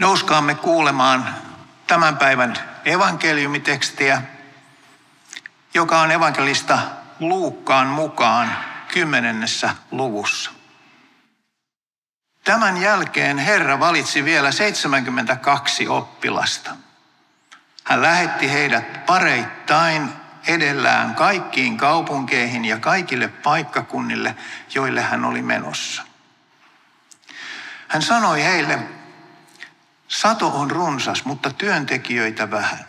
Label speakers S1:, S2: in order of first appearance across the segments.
S1: Nouskaamme kuulemaan tämän päivän evankeliumitekstiä, joka on evankelista Luukkaan mukaan kymmenennessä luvussa. Tämän jälkeen Herra valitsi vielä 72 oppilasta. Hän lähetti heidät pareittain edellään kaikkiin kaupunkeihin ja kaikille paikkakunnille, joille hän oli menossa. Hän sanoi heille, sato on runsas, mutta työntekijöitä vähän.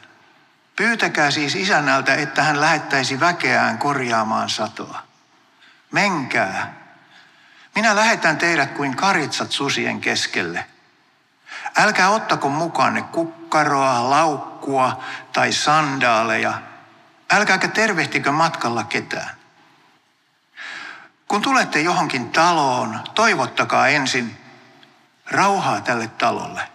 S1: Pyytäkää siis isännältä, että hän lähettäisi väkeään korjaamaan satoa. Menkää. Minä lähetän teidät kuin karitsat susien keskelle. Älkää ottako mukaanne kukkaroa, laukkua tai sandaaleja. Älkääkä tervehtikö matkalla ketään. Kun tulette johonkin taloon, toivottakaa ensin rauhaa tälle talolle.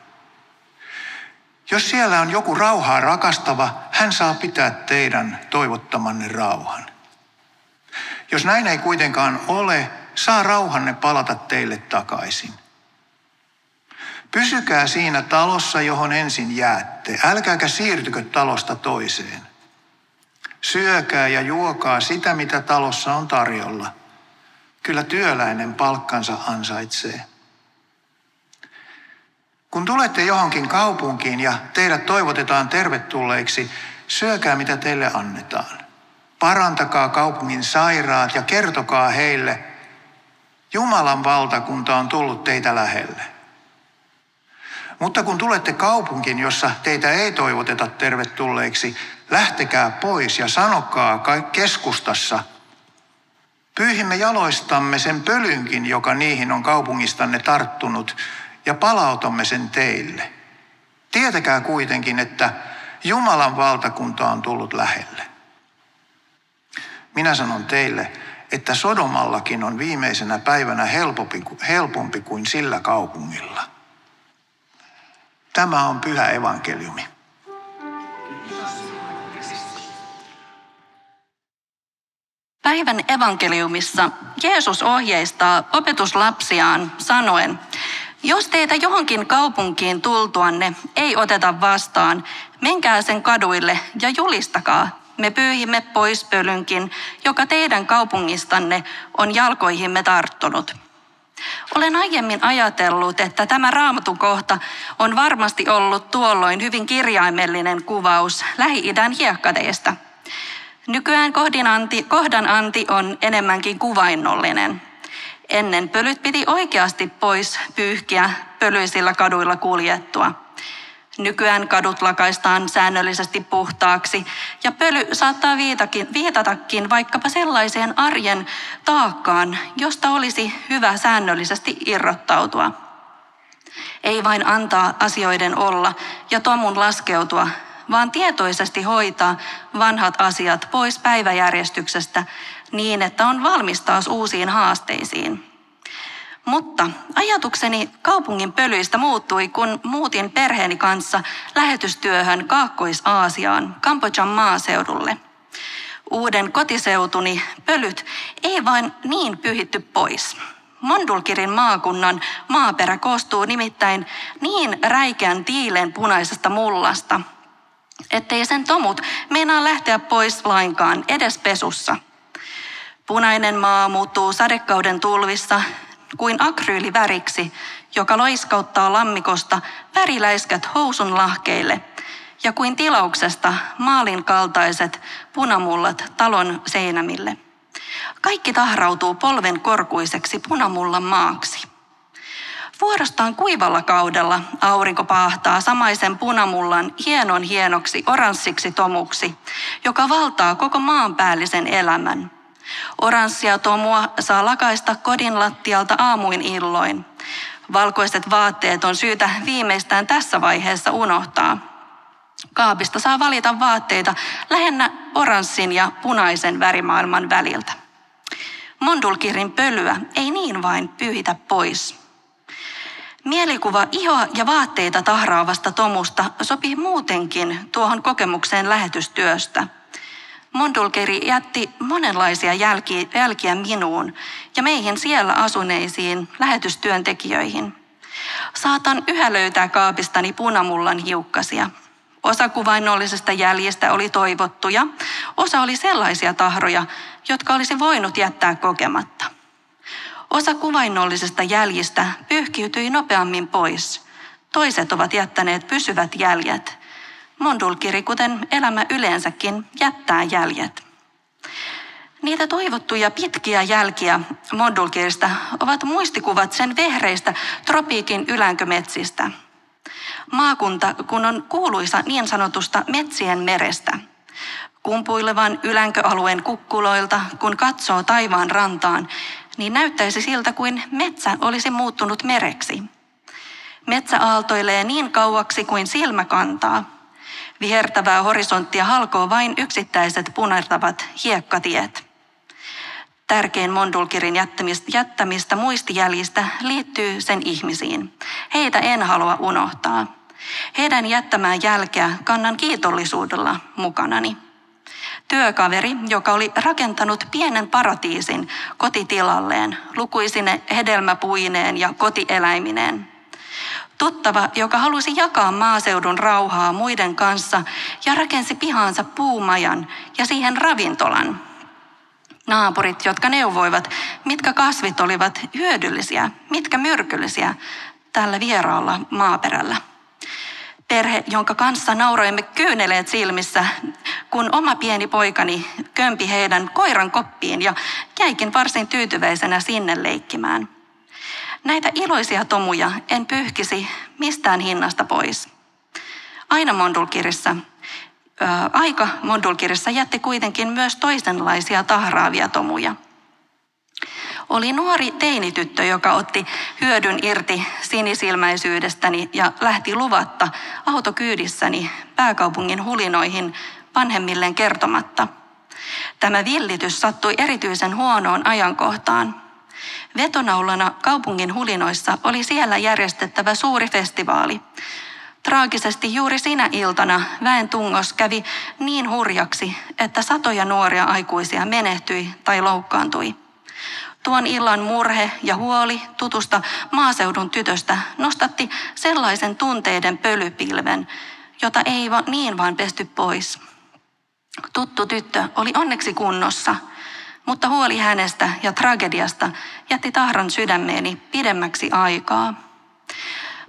S1: Jos siellä on joku rauhaa rakastava, hän saa pitää teidän toivottamanne rauhan. Jos näin ei kuitenkaan ole, saa rauhanne palata teille takaisin. Pysykää siinä talossa, johon ensin jäätte. Älkääkä siirtykö talosta toiseen. Syökää ja juokaa sitä, mitä talossa on tarjolla. Kyllä työläinen palkkansa ansaitsee. Kun tulette johonkin kaupunkiin ja teidät toivotetaan tervetulleiksi, syökää mitä teille annetaan. Parantakaa kaupungin sairaat ja kertokaa heille, Jumalan valtakunta on tullut teitä lähelle. Mutta kun tulette kaupunkiin, jossa teitä ei toivoteta tervetulleiksi, lähtekää pois ja sanokaa keskustassa, pyyhimme jaloistamme sen pölynkin, joka niihin on kaupungistanne tarttunut, ja palautamme sen teille. Tietäkää kuitenkin, että Jumalan valtakunta on tullut lähelle. Minä sanon teille, että Sodomallakin on viimeisenä päivänä helpompi, helpompi kuin sillä kaupungilla. Tämä on pyhä evankeliumi.
S2: Päivän evankeliumissa Jeesus ohjeistaa opetuslapsiaan sanoen, jos teitä johonkin kaupunkiin tultuanne ei oteta vastaan, menkää sen kaduille ja julistakaa. Me pyyhimme pois pölynkin, joka teidän kaupungistanne on jalkoihimme tarttunut. Olen aiemmin ajatellut, että tämä raamatukohta on varmasti ollut tuolloin hyvin kirjaimellinen kuvaus Lähi-idän hiekkateista. Nykyään kohdan anti on enemmänkin kuvainnollinen. Ennen pölyt piti oikeasti pois pyyhkiä pölyisillä kaduilla kuljettua. Nykyään kadut lakaistaan säännöllisesti puhtaaksi ja pöly saattaa viitakin, viitatakin vaikkapa sellaiseen arjen taakkaan, josta olisi hyvä säännöllisesti irrottautua. Ei vain antaa asioiden olla ja tomun laskeutua, vaan tietoisesti hoitaa vanhat asiat pois päiväjärjestyksestä niin, että on valmis taas uusiin haasteisiin. Mutta ajatukseni kaupungin pölyistä muuttui, kun muutin perheeni kanssa lähetystyöhön Kaakkois-Aasiaan, Kambodjan maaseudulle. Uuden kotiseutuni pölyt ei vain niin pyhitty pois. Mondulkirin maakunnan maaperä koostuu nimittäin niin räikeän tiilen punaisesta mullasta, ettei sen tomut meinaa lähteä pois lainkaan edes pesussa – Punainen maa muuttuu sadekauden tulvissa kuin akryyliväriksi, joka loiskauttaa lammikosta väriläiskät housun lahkeille ja kuin tilauksesta maalin kaltaiset punamullat talon seinämille. Kaikki tahrautuu polven korkuiseksi punamullan maaksi. Vuorostaan kuivalla kaudella aurinko paahtaa samaisen punamullan hienon hienoksi oranssiksi tomuksi, joka valtaa koko maanpäällisen elämän – Oranssia tomua saa lakaista kodin lattialta aamuin illoin. Valkoiset vaatteet on syytä viimeistään tässä vaiheessa unohtaa. Kaapista saa valita vaatteita lähinnä oranssin ja punaisen värimaailman väliltä. Mondulkirin pölyä ei niin vain pyyhitä pois. Mielikuva ihoa ja vaatteita tahraavasta tomusta sopii muutenkin tuohon kokemukseen lähetystyöstä – Mondulkeri jätti monenlaisia jälkiä, minuun ja meihin siellä asuneisiin lähetystyöntekijöihin. Saatan yhä löytää kaapistani punamullan hiukkasia. Osa kuvainnollisesta jäljestä oli toivottuja, osa oli sellaisia tahroja, jotka olisi voinut jättää kokematta. Osa kuvainnollisesta jäljistä pyyhkiytyi nopeammin pois. Toiset ovat jättäneet pysyvät jäljet. Mondulkiri, kuten elämä yleensäkin, jättää jäljet. Niitä toivottuja pitkiä jälkiä Mondulkirista ovat muistikuvat sen vehreistä tropiikin ylänkömetsistä. Maakunta, kun on kuuluisa niin sanotusta metsien merestä. Kumpuilevan ylänköalueen kukkuloilta, kun katsoo taivaan rantaan, niin näyttäisi siltä kuin metsä olisi muuttunut mereksi. Metsä aaltoilee niin kauaksi kuin silmä kantaa. Vihertävää horisonttia halkoo vain yksittäiset punertavat hiekkatiet. Tärkein Mondulkirin jättämistä, jättämistä muistijäljistä liittyy sen ihmisiin. Heitä en halua unohtaa. Heidän jättämään jälkeä kannan kiitollisuudella mukanani. Työkaveri, joka oli rakentanut pienen paratiisin kotitilalleen, lukuisine hedelmäpuineen ja kotieläimineen. Tuttava, joka halusi jakaa maaseudun rauhaa muiden kanssa ja rakensi pihaansa puumajan ja siihen ravintolan. Naapurit, jotka neuvoivat, mitkä kasvit olivat hyödyllisiä, mitkä myrkyllisiä tällä vieraalla maaperällä. Perhe, jonka kanssa nauroimme kyyneleet silmissä, kun oma pieni poikani kömpi heidän koiran koppiin ja jäikin varsin tyytyväisenä sinne leikkimään. Näitä iloisia tomuja en pyyhkisi mistään hinnasta pois. Aina Mondulkirissa, ää, aika Mondulkirissa jätti kuitenkin myös toisenlaisia tahraavia tomuja. Oli nuori teinityttö, joka otti hyödyn irti sinisilmäisyydestäni ja lähti luvatta autokyydissäni pääkaupungin hulinoihin vanhemmilleen kertomatta. Tämä villitys sattui erityisen huonoon ajankohtaan. Vetonaulana kaupungin hulinoissa oli siellä järjestettävä suuri festivaali. Traagisesti juuri sinä iltana väen tungos kävi niin hurjaksi, että satoja nuoria aikuisia menehtyi tai loukkaantui. Tuon illan murhe ja huoli tutusta maaseudun tytöstä nostatti sellaisen tunteiden pölypilven, jota ei va, niin vaan pesty pois. Tuttu tyttö oli onneksi kunnossa, mutta huoli hänestä ja tragediasta jätti tahran sydämeeni pidemmäksi aikaa.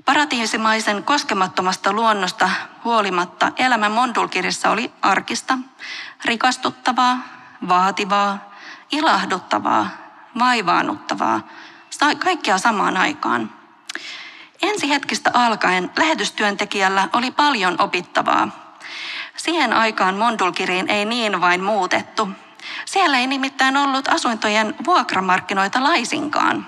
S2: Paratiisimaisen koskemattomasta luonnosta huolimatta elämä Mondulkirissa oli arkista, rikastuttavaa, vaativaa, ilahduttavaa, vaivaannuttavaa, kaikkea samaan aikaan. Ensi hetkistä alkaen lähetystyöntekijällä oli paljon opittavaa. Siihen aikaan Mondulkiriin ei niin vain muutettu. Siellä ei nimittäin ollut asuntojen vuokramarkkinoita laisinkaan.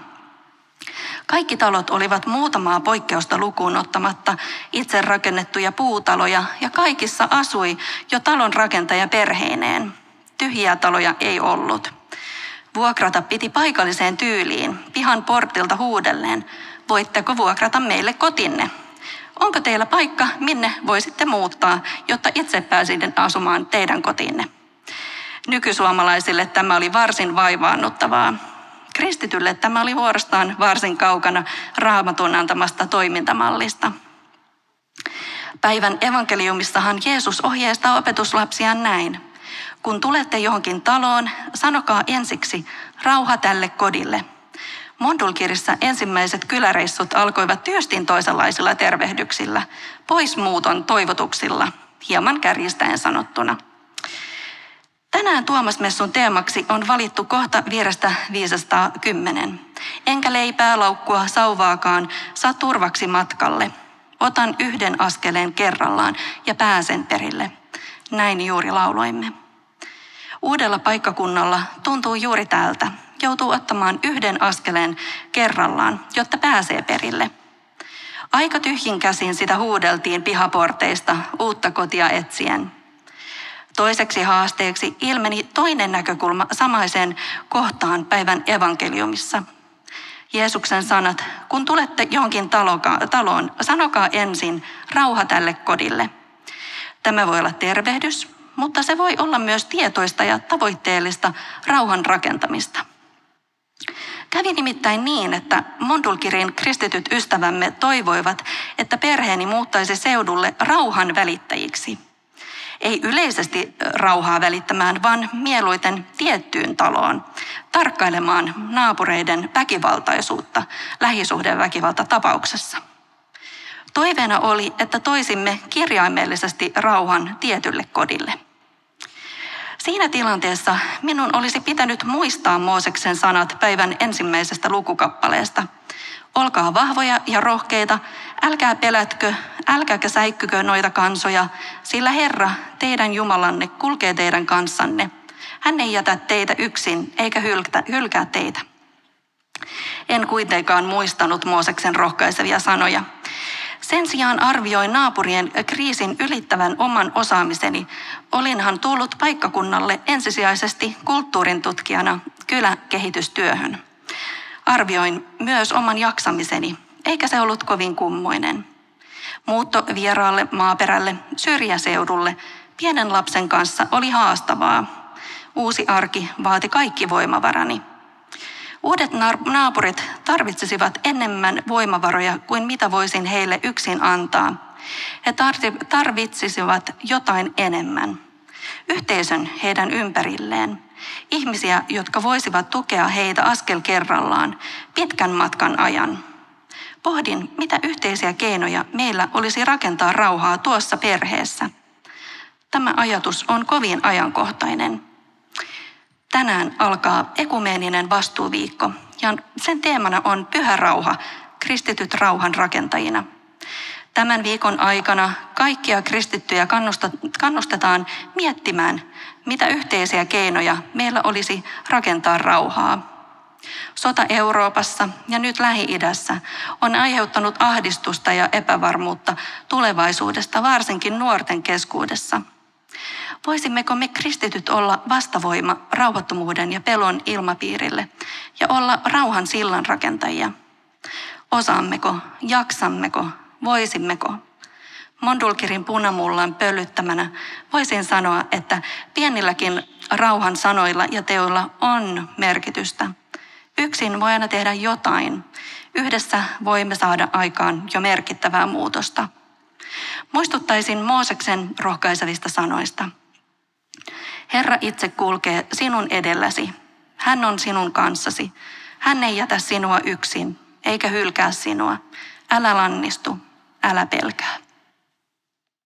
S2: Kaikki talot olivat muutamaa poikkeusta lukuun ottamatta itse rakennettuja puutaloja ja kaikissa asui jo talon rakentaja perheineen. Tyhjiä taloja ei ollut. Vuokrata piti paikalliseen tyyliin, pihan portilta huudelleen. Voitteko vuokrata meille kotinne? Onko teillä paikka, minne voisitte muuttaa, jotta itse pääsin asumaan teidän kotiinne? Nykysuomalaisille tämä oli varsin vaivaannuttavaa. Kristitylle tämä oli vuorostaan varsin kaukana raamatun antamasta toimintamallista. Päivän evankeliumissahan Jeesus ohjeistaa opetuslapsiaan näin. Kun tulette johonkin taloon, sanokaa ensiksi rauha tälle kodille. Mondulkirissa ensimmäiset kyläreissut alkoivat tyystin toisenlaisilla tervehdyksillä, poismuuton toivotuksilla, hieman kärjistäen sanottuna. Tänään Tuomasmessun teemaksi on valittu kohta vierestä 510. Enkä leipää laukkua sauvaakaan saa turvaksi matkalle. Otan yhden askeleen kerrallaan ja pääsen perille. Näin juuri lauloimme. Uudella paikkakunnalla tuntuu juuri tältä. Joutuu ottamaan yhden askeleen kerrallaan, jotta pääsee perille. Aika tyhjin käsin sitä huudeltiin pihaporteista uutta kotia etsien. Toiseksi haasteeksi ilmeni toinen näkökulma samaiseen kohtaan päivän evankeliumissa. Jeesuksen sanat, kun tulette johonkin taloon, sanokaa ensin rauha tälle kodille. Tämä voi olla tervehdys, mutta se voi olla myös tietoista ja tavoitteellista rauhan rakentamista. Kävi nimittäin niin, että Mondulkirin kristityt ystävämme toivoivat, että perheeni muuttaisi seudulle rauhan välittäjiksi. Ei yleisesti rauhaa välittämään, vaan mieluiten tiettyyn taloon, tarkkailemaan naapureiden väkivaltaisuutta lähisuhdeväkivalta tapauksessa. Toiveena oli, että toisimme kirjaimellisesti rauhan tietylle kodille. Siinä tilanteessa minun olisi pitänyt muistaa Mooseksen sanat päivän ensimmäisestä lukukappaleesta. Olkaa vahvoja ja rohkeita, älkää pelätkö, älkääkä säikkykö noita kansoja, sillä Herra, teidän Jumalanne, kulkee teidän kanssanne. Hän ei jätä teitä yksin, eikä hylkä, hylkää teitä. En kuitenkaan muistanut Mooseksen rohkaisevia sanoja. Sen sijaan arvioin naapurien kriisin ylittävän oman osaamiseni. Olinhan tullut paikkakunnalle ensisijaisesti kulttuurin tutkijana kyläkehitystyöhön. Arvioin myös oman jaksamiseni, eikä se ollut kovin kummoinen. Muutto vieraalle maaperälle, syrjäseudulle, pienen lapsen kanssa oli haastavaa. Uusi arki vaati kaikki voimavarani. Uudet naapurit tarvitsisivat enemmän voimavaroja kuin mitä voisin heille yksin antaa. He tarvitsisivat jotain enemmän. Yhteisön heidän ympärilleen. Ihmisiä, jotka voisivat tukea heitä askel kerrallaan pitkän matkan ajan. Pohdin, mitä yhteisiä keinoja meillä olisi rakentaa rauhaa tuossa perheessä. Tämä ajatus on kovin ajankohtainen. Tänään alkaa ekumeeninen vastuuviikko ja sen teemana on pyhä rauha, kristityt rauhan rakentajina. Tämän viikon aikana kaikkia kristittyjä kannustetaan miettimään, mitä yhteisiä keinoja meillä olisi rakentaa rauhaa. Sota Euroopassa ja nyt Lähi-idässä on aiheuttanut ahdistusta ja epävarmuutta tulevaisuudesta varsinkin nuorten keskuudessa – Voisimmeko me kristityt olla vastavoima rauhattomuuden ja pelon ilmapiirille ja olla rauhan sillan rakentajia? Osaammeko, jaksammeko, voisimmeko? Mondulkirin punamullan pölyttämänä voisin sanoa, että pienilläkin rauhan sanoilla ja teoilla on merkitystä. Yksin voi aina tehdä jotain. Yhdessä voimme saada aikaan jo merkittävää muutosta. Muistuttaisin Mooseksen rohkaisevista sanoista. Herra itse kulkee sinun edelläsi. Hän on sinun kanssasi. Hän ei jätä sinua yksin, eikä hylkää sinua. Älä lannistu, älä pelkää.